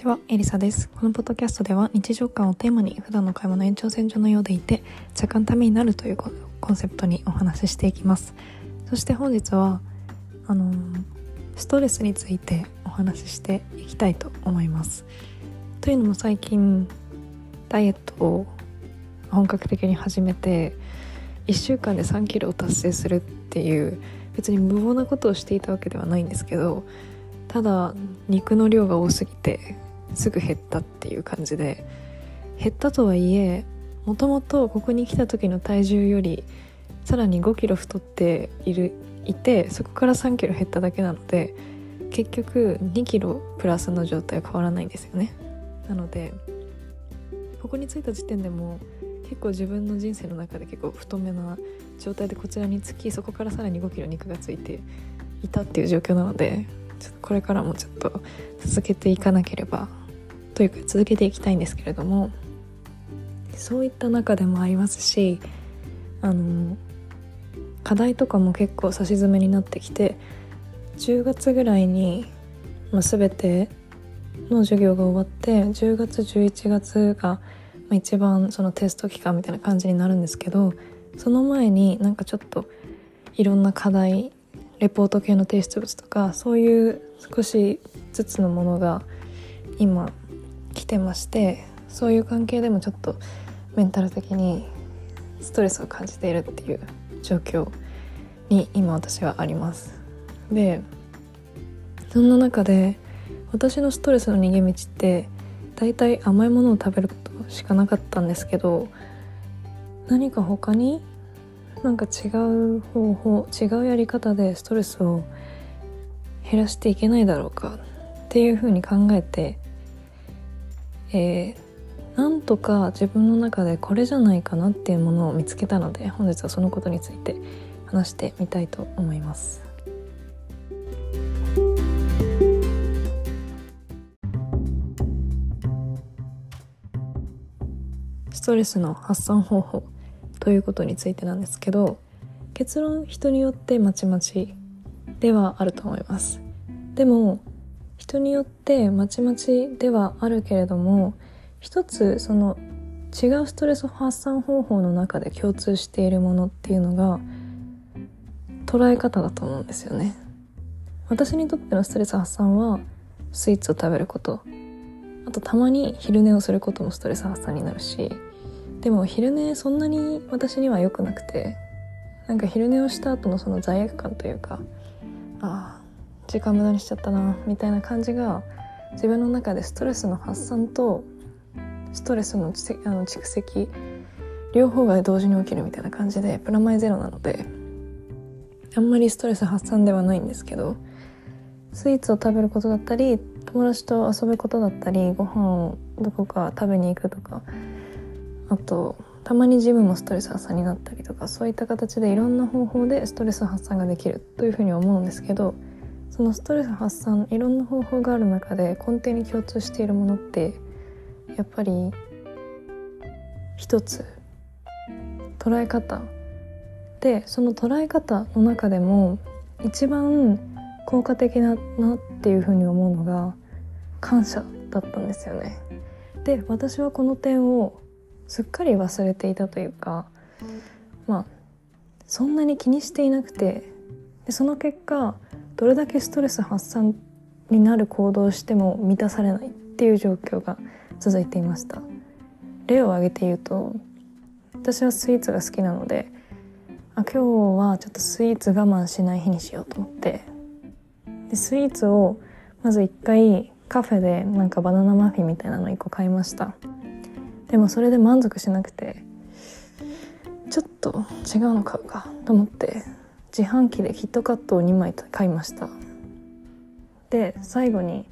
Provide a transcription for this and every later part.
こんにちは、エリサです。このポッドキャストでは日常感をテーマに普段の会話の延長線上のようでいて若干ためになるというコンセプトにお話ししていきます。そして本日はあのストレスについてお話ししていきたいと思います。というのも最近ダイエットを本格的に始めて1週間で3キロを達成するっていう別に無謀なことをしていたわけではないんですけどただ肉の量が多すぎてすぐ減ったっていう感じで減ったとはいえもともとここに来た時の体重よりさらに5キロ太っているいてそこから3キロ減っただけなので結局2キロプラスの状態は変わらないんですよね。なのでここに着いた時点でも結構自分の人生の中で結構太めな状態でこちらにつきそこからさらに5キロ肉がついていたっていう状況なのでちょっとこれからもちょっと続けていかなければというか続けていきたいんですけれどもそういった中でもありますしあの課題とかも結構差し詰めになってきて10月ぐらいに、まあ、全ての授業が終わって10月11月が、一番そのテスト期間みたいな感じになるんですけどその前になんかちょっといろんな課題レポート系の提出物とかそういう少しずつのものが今来てましてそういう関係でもちょっとメンタル的にストレスを感じているっていう状況に今私はあります。でそんな中で私のストレスの逃げ道って大体甘いものを食べることしかなかったんですけど何か他になんか違う方法違うやり方でストレスを減らしていけないだろうかっていうふうに考えて、えー、なんとか自分の中でこれじゃないかなっていうものを見つけたので本日はそのことについて話してみたいと思います。ストレスの発散方法ということについてなんですけど結論人によってまちまちではあると思いますでも人によってまちまちではあるけれども一つその違うストレス発散方法の中で共通しているものっていうのが捉え方だと思うんですよね。私にとってのストレス発散はスイーツを食べること。あとたまに昼寝をすることもストレス発散になるし。でも昼寝そんなに私には良くなくてなんか昼寝をした後のその罪悪感というかああ時間無駄にしちゃったなみたいな感じが自分の中でストレスの発散とストレスのあの蓄積両方が同時に起きるみたいな感じでプラマイゼロなのであんまりストレス発散ではないんですけどスイーツを食べることだったり友達と遊ぶことだったりご飯をどこか食べに行くとかあとたまにジムもストレス発散になったりとかそういった形でいろんな方法でストレス発散ができるというふうに思うんですけどそのストレス発散いろんな方法がある中で根底に共通しているものってやっぱり一つ捉え方でその捉え方の中でも一番効果的ななっていうふうに思うのが感謝だったんですよね。で私はこの点をすっかり忘れていたというかまあそんなに気にしていなくてでその結果どれだけストレス発散になる行動をしても満たされないっていう状況が続いていました。例を挙げて言うと私はスイーツが好きなのであ今日はちょっとスイーツ我慢しない日にしようと思って。でスイーツをまず一回カフェでなんかバナナマフィンみたいなの1個買いました。でもそれで満足しなくてちょっと違うの買うかと思って。自販機でキットカットを2枚買いました。で最後に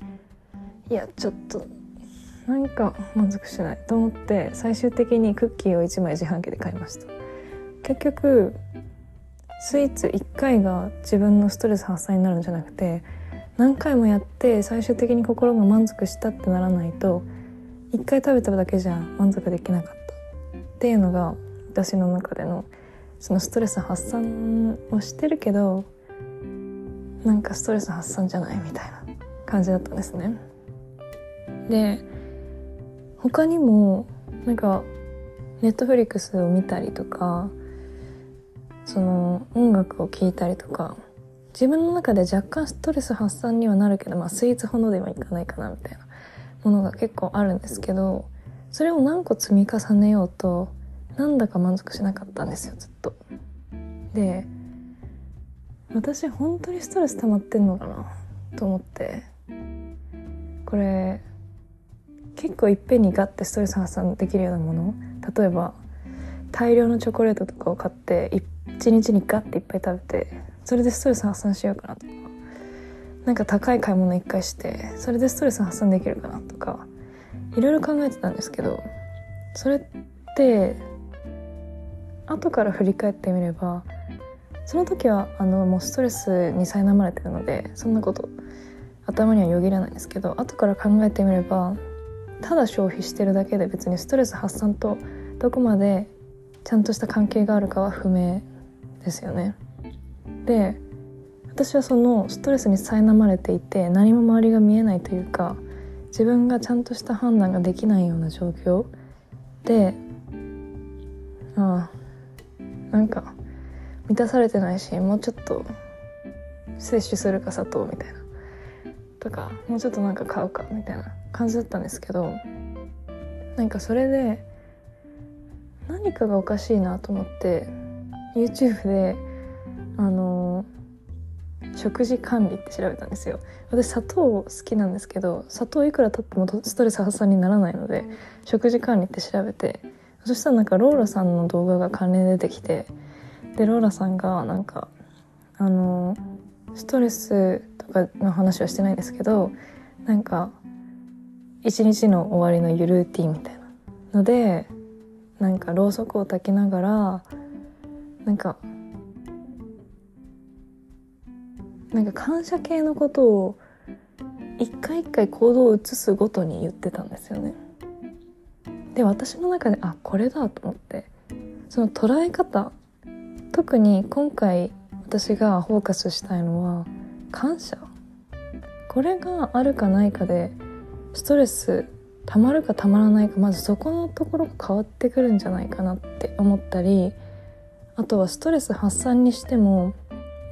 いやちょっと何か満足しないと思って最終的にクッキーを1枚自販機で買いました。結局スイーツ1回が自分のストレス発散になるんじゃなくて何回もやって最終的に心が満足したってならないと1回食べただけじゃ満足できなかった。っていうのが私の中でのそのストレス発散をしてるけどなんかストレス発散じゃないみたいな感じだったんですね。で他にもなんかネットフリックスを見たりとかその音楽を聴いたりとか自分の中で若干ストレス発散にはなるけど、まあ、スイーツほどではいかないかなみたいなものが結構あるんですけどそれを何個積み重ねようとなんだか満足しなかったんですよずっと。で私本当にストレス溜まってんのかなと思って。これ結構いっぺんにガッてストレス発散できるようなもの例えば大量のチョコレートとかを買って一日にガッていっぱい食べてそれでストレス発散しようかなとか。なんか高い買い物一回してそれでストレス発散できるかなとかいろいろ考えてたんですけどそれって後から振り返ってみればその時はあのもうストレスに苛まれてるのでそんなこと頭にはよぎらないんですけど後から考えてみればただ消費してるだけで別にストレス発散とどこまでちゃんとした関係があるかは不明ですよね。で私はそのストレスに苛まれていて何も周りが見えないというか自分がちゃんとした判断ができないような状況でああなんか満たされてないしもうちょっと摂取するか砂糖みたいな。とかもうちょっとなんか買うかみたいな感じだったんですけどなんかそれで何かがおかしいなと思って YouTube であの食事管理って調べたんですよ。私砂糖好きなんですけど砂糖いくらとってもストレス発散にならないので食事管理って調べてそしたらなんかローラさんの動画が関連出てきてでローラさんがなんかあのストレスとかの話はしてないんですけどなんか一日の終わりのゆルーティンみたいなのでなんかろうそくを焚きながらなんかなんか感謝系のことを一回一回行動を移すごとに言ってたんですよね。で私の中であこれだと思って。その捉え方。特に今回私がフォーカスしたいのは感謝。これがあるかないかでストレスたまるかたまらないかまずそこのところが変わってくるんじゃないかなって思ったりあとはストレス発散にしても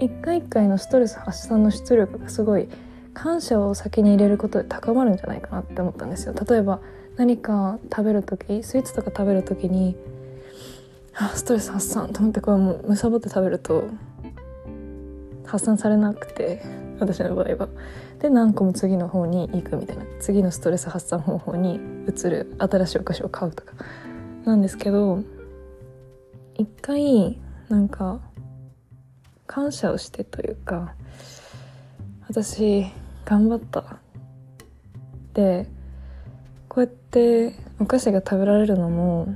一回一回のストレス発散の出力がすごい感謝を先に入れることで高まるんじゃないかなって思ったんですよ。例えば何か食べる時スイーツとか食べる時にあストレス発散と思ってこれもうむさぼって食べると発散されなくて私の場合は。で何個も次の方に行くみたいな。次のストレス発散方法に移る新しいお菓子を買うとか。なんですけど一回なんか感謝をしてというか私頑張った。でこうやってお菓子が食べられるのも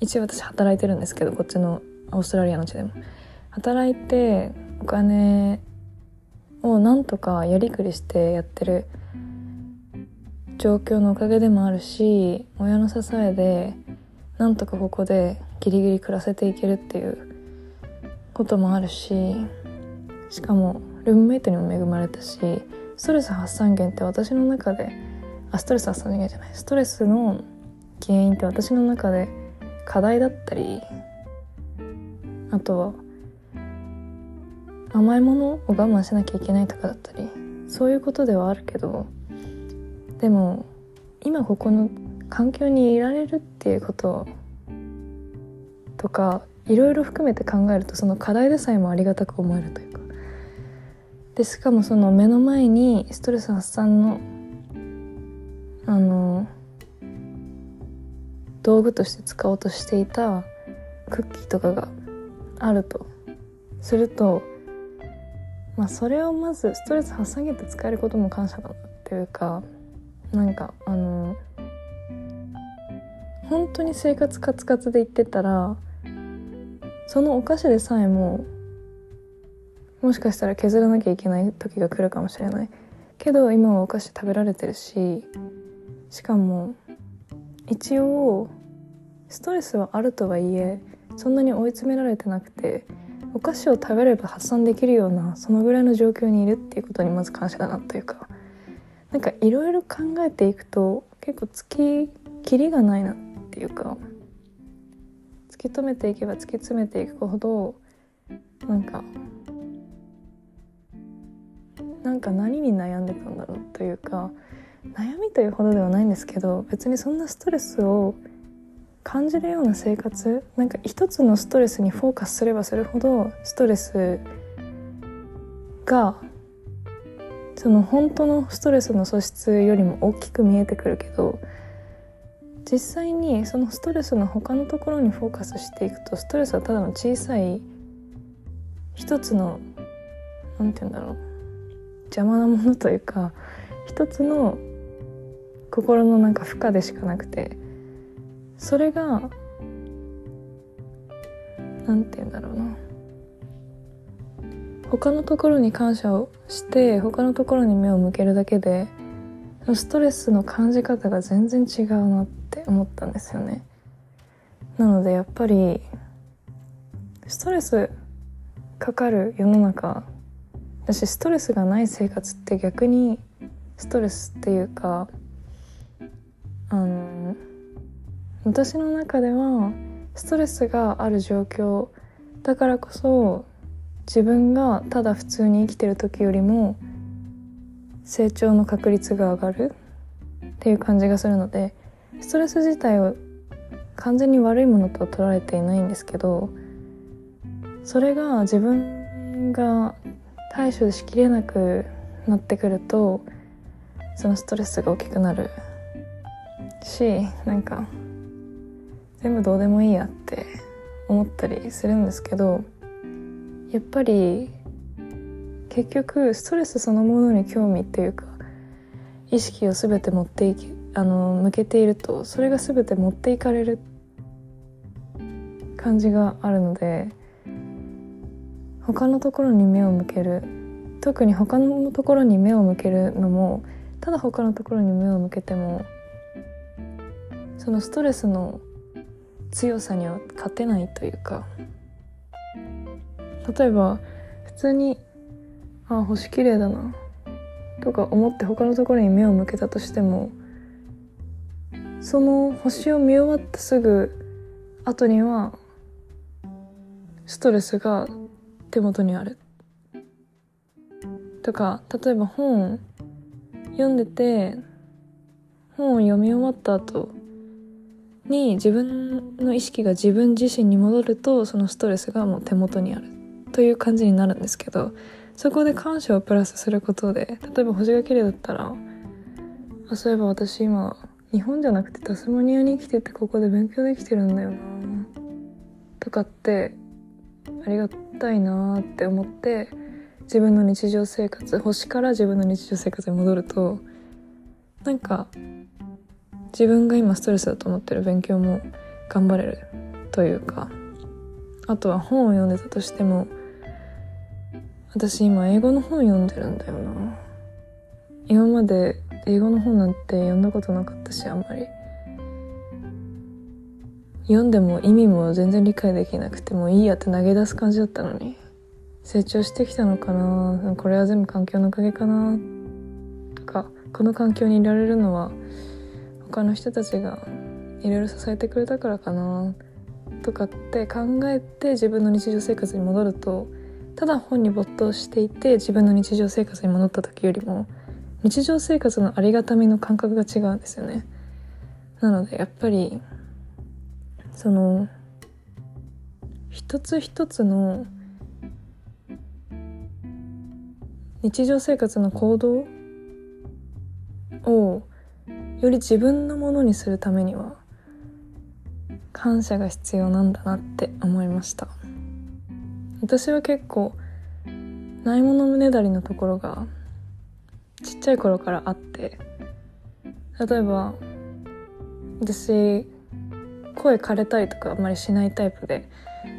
一応私働いてるんですけどこっちのオーストラリアの地でも。働いてお金をなんとかやりくりしてやってる状況のおかげでもあるし親の支えでなんとかここでギリギリ暮らせていけるっていうこともあるししかもルームメイトにも恵まれたしストレス発散源って私の中であストレス発散源じゃない。ストレスの原因って私の中で課題だったりあとは甘いものを我慢しなきゃいけないとかだったりそういうことではあるけどでも今ここの環境にいられるっていうこととかいろいろ含めて考えるとその課題でさえもありがたく思えるというか。でしかもその目の前にストレス発散のあの道具として使おうとしていたクッキーとかがあると。するとまあそれをまずストレス発散源って使えることも感謝だなっていうかなんかあの本当に生活カツカツで言ってたらそのお菓子でさえももしかしたら削らなきゃいけない時が来るかもしれない。けど今はお菓子食べられてるししかも一応ストレスはあるとはいえそんなに追い詰められてなくてお菓子を食べれば発散できるようなそのぐらいの状況にいるっていうことにまず感謝だなというかなんかいろいろ考えていくと結構突ききりがないなっていうか突き止めていけば突き詰めていくほどなんかなんか何に悩んでたんだろうというか悩みというほどではないんですけど別にそんなストレスを感じるような生活なんか一つのストレスにフォーカスすればするほどストレスがその本当のストレスの素質よりも大きく見えてくるけど実際にそのストレスの他のところにフォーカスしていくとストレスはただの小さい一つの何て言うんだろう邪魔なものというか一つの心のなんか負荷でしかなくてそれが何て言うんだろうな。他のところに感謝をして他のところに目を向けるだけでストレスの感じ方が全然違うなって思ったんですよね。なのでやっぱりストレスかかる世の中私ストレスがない生活って逆にストレスっていうかあの私の中ではストレスがある状況だからこそ自分がただ普通に生きてる時よりも成長の確率が上がるっていう感じがするのでストレス自体を完全に悪いものとは捉えていないんですけどそれが自分が対処しきれなくなってくるとそのストレスが大きくなる。しなんか全部どうでもいいやって思ったりするんですけどやっぱり結局ストレスそのものに興味っていうか意識を全て持っていきあの向けているとそれが全て持っていかれる感じがあるので他のところに目を向ける特に他のところに目を向けるのもただ他のところに目を向けてもそのストレスの強さには勝てないというか。例えば普通に「あ星綺麗だな」とか思って他のところに目を向けたとしてもその星を見終わったすぐ後にはストレスが手元にある。とか例えば本読んでて本を読み終わった後に自分の意識が自分自身に戻るとそのストレスがもう手元にあるという感じになるんですけどそこで感謝をプラスすることで例えば星が綺麗だったらあそういえば私今日本じゃなくてタスマニアに来ててここで勉強できてるんだよなとかってありがたいなって思って自分の日常生活星から自分の日常生活に戻るとなんか自分が今ストレスだと思ってる勉強も頑張れるというかあとは本を読んでたとしても私今英語の本読んでるんだよな。今まで英語の本なんて読んだことなかったしあんまり。読んでも意味も全然理解できなくてもいいやって投げ出す感じだったのに。成長してきたのかな。これは全部環境のおかげかな。とかこの環境にいられるのは他の人たちがいろいろ支えてくれたからかなとかって考えて自分の日常生活に戻るとただ本に没頭していて自分の日常生活に戻った時よりも日常生活のありがたみの感覚が違うんですよね。なのでやっぱりその一つ一つの日常生活の行動をより自分のものにするためには感謝が必要なんだなって思いました私は結構ないもの胸だりのところがちっちゃい頃からあって例えば私声枯れたりとかあんまりしないタイプで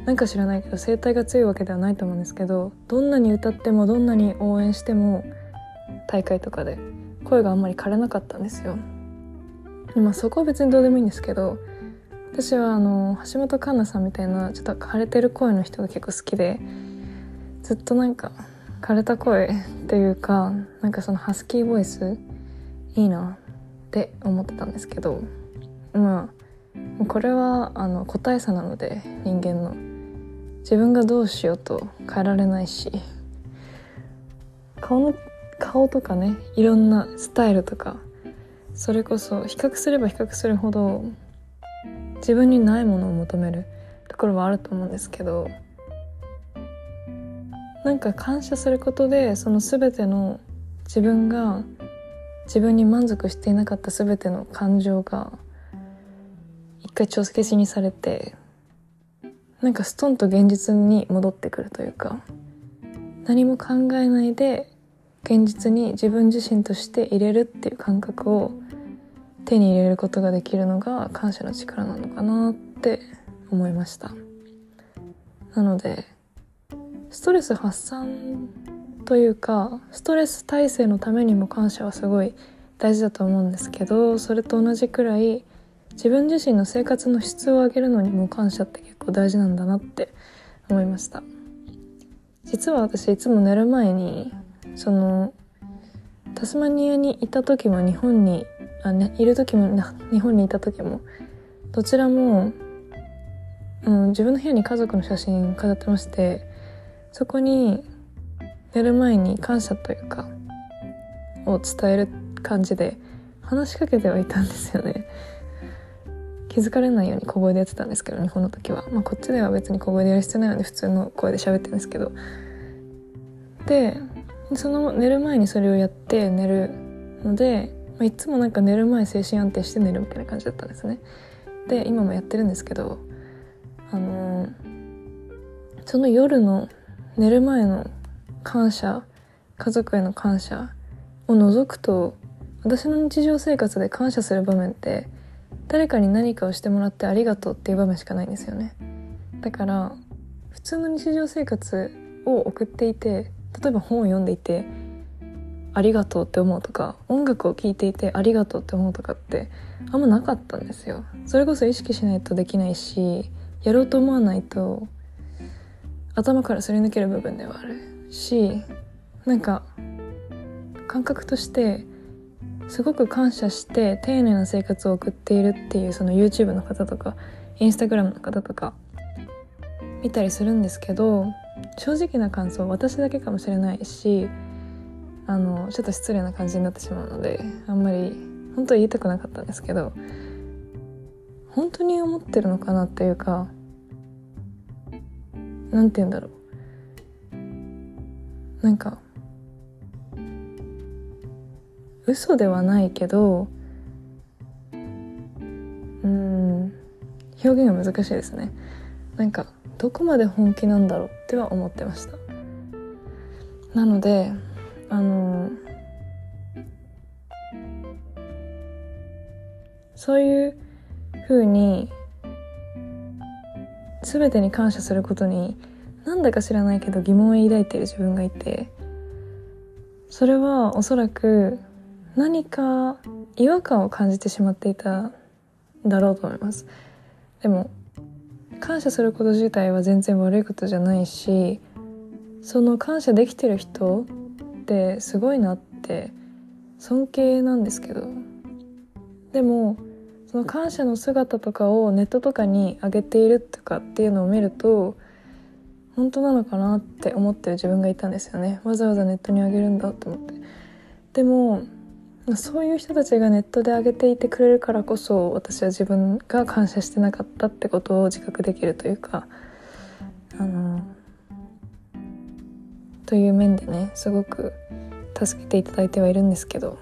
なんか知らないけど声帯が強いわけではないと思うんですけどどんなに歌ってもどんなに応援しても大会とかで声があんまり枯れなかったんですよ。まあそこは別にどうでもいいんですけど私はあの橋本環奈さんみたいなちょっと枯れてる声の人が結構好きでずっとなんか枯れた声っていうかなんかそのハスキーボイスいいなって思ってたんですけどまあこれはあの個体差なので人間の。自分がどうしようと変えられないし顔の顔とかねいろんなスタイルとかそれこそ比較すれば比較するほど自分にないものを求めるところはあると思うんですけどなんか感謝することでその全ての自分が自分に満足していなかった全ての感情が一回帳消しにされてなんかストンと現実に戻ってくるというか何も考えないで現実に自分自身として入れるっていう感覚を手に入れることができるのが感謝の力なのかなって思いました。なのでストレス発散というかストレス耐性のためにも感謝はすごい大事だと思うんですけどそれと同じくらい自分自身の生活の質を上げるのにも感謝って結構大事なんだなって思いました。実は私いつも寝る前にそのタスマニアにいた時も日本にあ、ね、いる時も日本にいた時もどちらも、うん、自分の部屋に家族の写真飾ってましてそこに寝る前に感謝というかを伝える感じで話しかけてはいたんですよね。気づかれないように小声でやってたんですけど日本の時は。まあこっちでは別に小声でやる必要ないので普通の声で喋ってるんですけど。でその寝る前にそれをやって寝るので、まあ、いつもなんか寝る前精神安定して寝るみたいな感じだったんですね。で今もやってるんですけどあのー、その夜の寝る前の感謝家族への感謝を除くと私の日常生活で感謝する場面って誰かに何かをしてもらってありがとうっていう場面しかないんですよね。だから普通の日常生活を送っていて例えば本を読んでいてありがとうって思うとか音楽を聴いていてありがとうって思うとかってあんまなかったんですよ。それこそ意識しないとできないしやろうと思わないと頭からすり抜ける部分ではあるしなんか感覚としてすごく感謝して丁寧な生活を送っているっていうその YouTube の方とか Instagram の方とか見たりするんですけど正直な感想私だけかもしれないしあのちょっと失礼な感じになってしまうのであんまり本当は言いたくなかったんですけど本当に思ってるのかなっていうか何て言うんだろう。なんか嘘ではないけどうん表現が難しいですね。なんかどこまで本気なんだろうっては思ってました。なのであのそういうふうに全てに感謝することになんだか知らないけど疑問を抱いている自分がいてそれはおそらく何か違和感を感じてしまっていただろうと思います。でも感謝すること自体は全然悪いことじゃないしその感謝できてる人ってすごいなって尊敬なんですけど。でもその感謝の姿とかをネットとかに上げているとかっていうのを見ると本当なのかなって思ってる自分がいたんですよね。わざわざネットにあげるんだと思って。でもそういう人たちがネットで上げていてくれるからこそ私は自分が感謝してなかったってことを自覚できるというかあのという面でねすごく助けていただいてはいるんですけど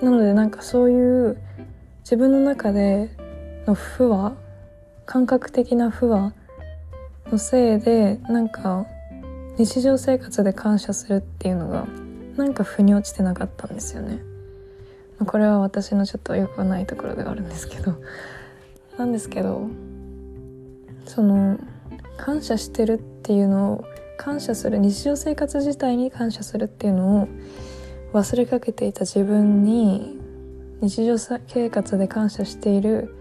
なのでなんかそういう自分の中での不和感覚的な不和のせいでなんか日常生活で感謝するっていうのがなんか腑に落ちてなかったんですよね。これは私のちょっとよくないところではあるんですけどなんですけどその感謝してるっていうのを感謝する日常生活自体に感謝するっていうのを忘れかけていた自分に日常生活で感謝している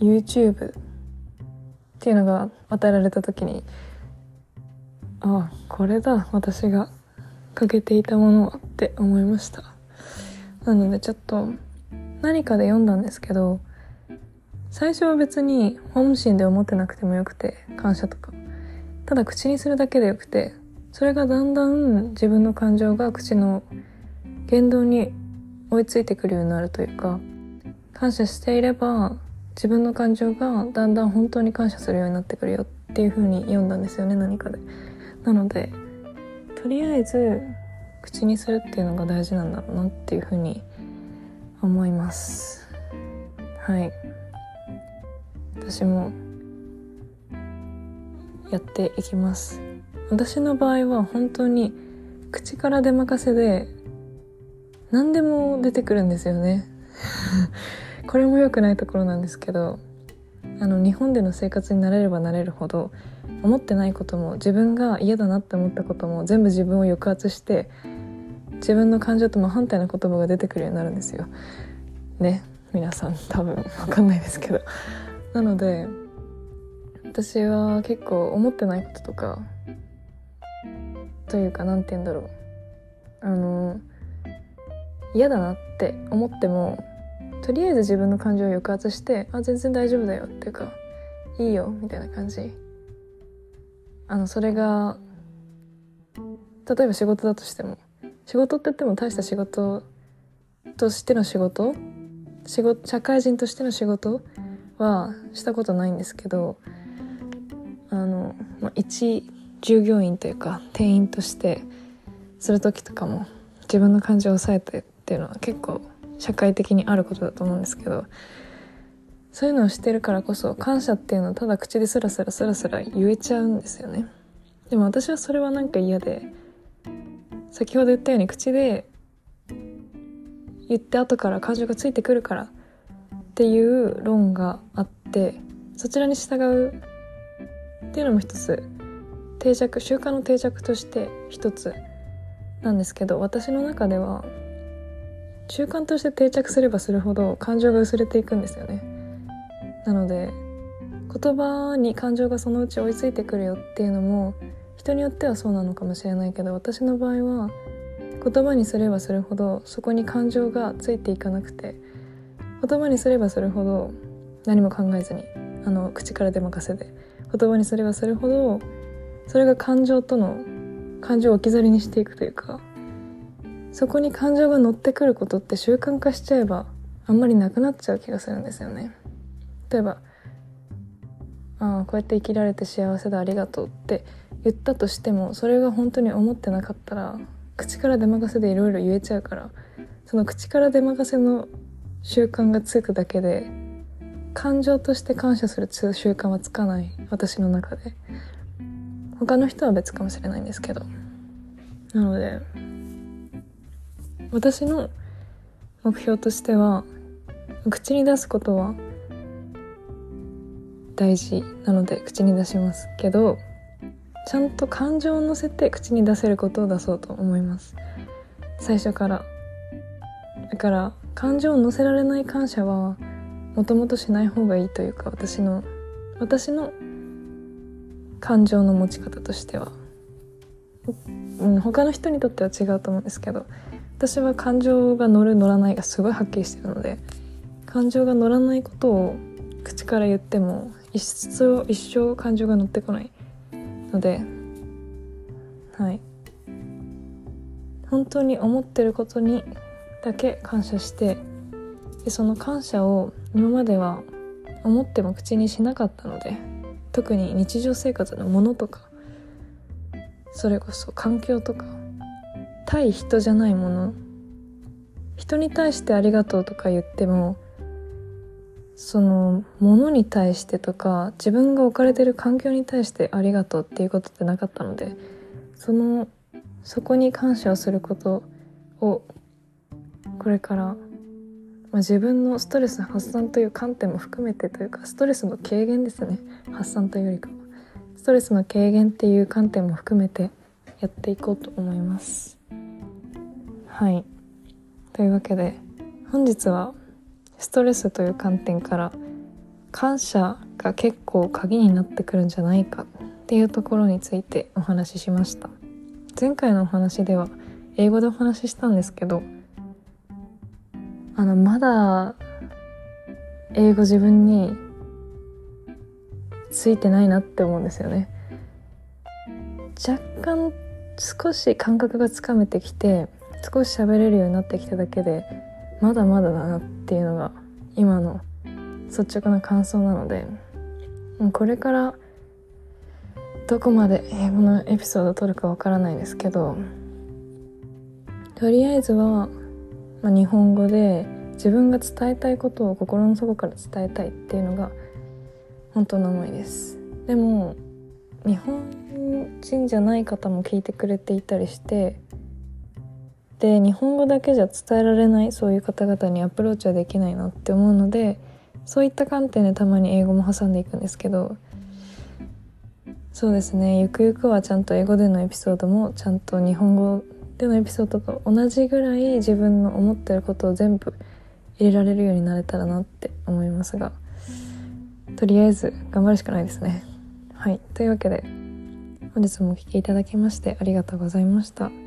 YouTube っていうのが与えられた時にああこれだ私がかけていたものはって思いましたなのでちょっと何かで読んだんですけど最初は別に本心で思ってなくてもよくて感謝とかただ口にするだけでよくてそれがだんだん自分の感情が口の言動に追いついてくるようになるというか感謝していれば自分の感情がだんだん本当に感謝するようになってくるよっていう風に読んだんですよね何かで。なのでとりあえず口にするっていうのが大事なんだろうなっていう風に思います。はい。私もやっていきます。私の場合は本当に口から出任せで何でも出てくるんですよね。これも良くないところなんですけどあの日本での生活になれればなれるほど思ってないことも自分が嫌だなって思ったことも全部自分を抑圧して自分の感情と真反対な言葉が出てくるようになるんですよ。ね皆さん多分分かんないですけど。なので私は結構思ってないこととかというか何て言うんだろうあの嫌だなって思ってもとりあえず自分の感情を抑圧してあ全然大丈夫だよっていうかいいよみたいな感じあのそれが例えば仕事だとしても仕事って言っても大した仕事としての仕事仕事社会人としての仕事はしたことないんですけどあの、まあ、一従業員というか店員としてする時とかも自分の感情を抑えてっていうのは結構社会的にあることだと思うんですけどそういうのをしてるからこそ感謝っていうのをただ口でスラスラスラスラ言えちゃうんですよね。でも私はそれはなんか嫌で先ほど言ったように口で言って後から感情がついてくるからっていう論があってそちらに従うっていうのも一つ定着習慣の定着として一つなんですけど私の中では習慣として定着すればするほど感情が薄れていくんですよね。なので言葉に感情がそのうち追いついてくるよっていうのも人によってはそうなのかもしれないけど私の場合は言葉にすればするほどそこに感情がついていかなくて言葉にすればするほど何も考えずにあの口から出任せで言葉にすればするほどそれが感情との感情を置き去りにしていくというかそこに感情が乗ってくることって習慣化しちゃえばあんまりなくなっちゃう気がするんですよね。例えばああこうやって生きられて幸せだありがとうって言ったとしてもそれが本当に思ってなかったら口から出任せでいろいろ言えちゃうからその口から出任せの習慣がつくだけで感情として感謝する習慣はつかない私の中で。他の人は別かもしれないんですけど。なので私の目標としては口に出すことは大事なので口に出しますけどちゃんと感情を乗せて口に出せることを出そうと思います。最初から。だから感情を乗せられない感謝はもともとしない方がいいというか私の私の感情の持ち方としては、うん、他の人にとっては違うと思うんですけど私は感情が乗る乗らないがすごいはっきりしてるので感情が乗らないことを口から言っても一生一生感情が乗ってこないのではい。本当に思ってることにだけ感謝してでその感謝を今までは思っても口にしなかったので特に日常生活のものとかそれこそ環境とか対人じゃないもの人に対してありがとうとか言ってもそのものに対してとか自分が置かれてる環境に対してありがとうっていうことってなかったのでそのそこに感謝をすることをこれから、まあ、自分のストレス発散という観点も含めてというかストレスの軽減ですね。発散というよりかは。ストレスの軽減っていう観点も含めてやっていこうと思います。はい。というわけで本日はストレスという観点から感謝が結構鍵になってくるんじゃないかっていうところについてお話ししました。前回のお話では英語でお話ししたんですけどあのまだ英語自分についてないなって思うんですよね。若干少し感覚がつかめてきて少し喋れるようになってきただけでまだまだだなっていうのが今の率直な感想なのでこれからどこまで英語のエピソードを撮るかわからないですけどとりあえずは、まあ、日本語で自分が伝えたいことを心の底から伝えたいっていうのが本当の思いです。でも日本人じゃない方も聞いてくれていたりしてで日本語だけじゃ伝えられないそういう方々にアプローチはできないなって思うのでそういった観点でたまに英語も挟んでいくんですけどそうですねゆくゆくはちゃんと英語でのエピソードもちゃんと日本語でのエピソードと同じぐらい自分の思ってることを全部入れられるようになれたらなって思いますがとりあえず頑張るしかないですね。はい。というわけで本日もお聴きいただきましてありがとうございました。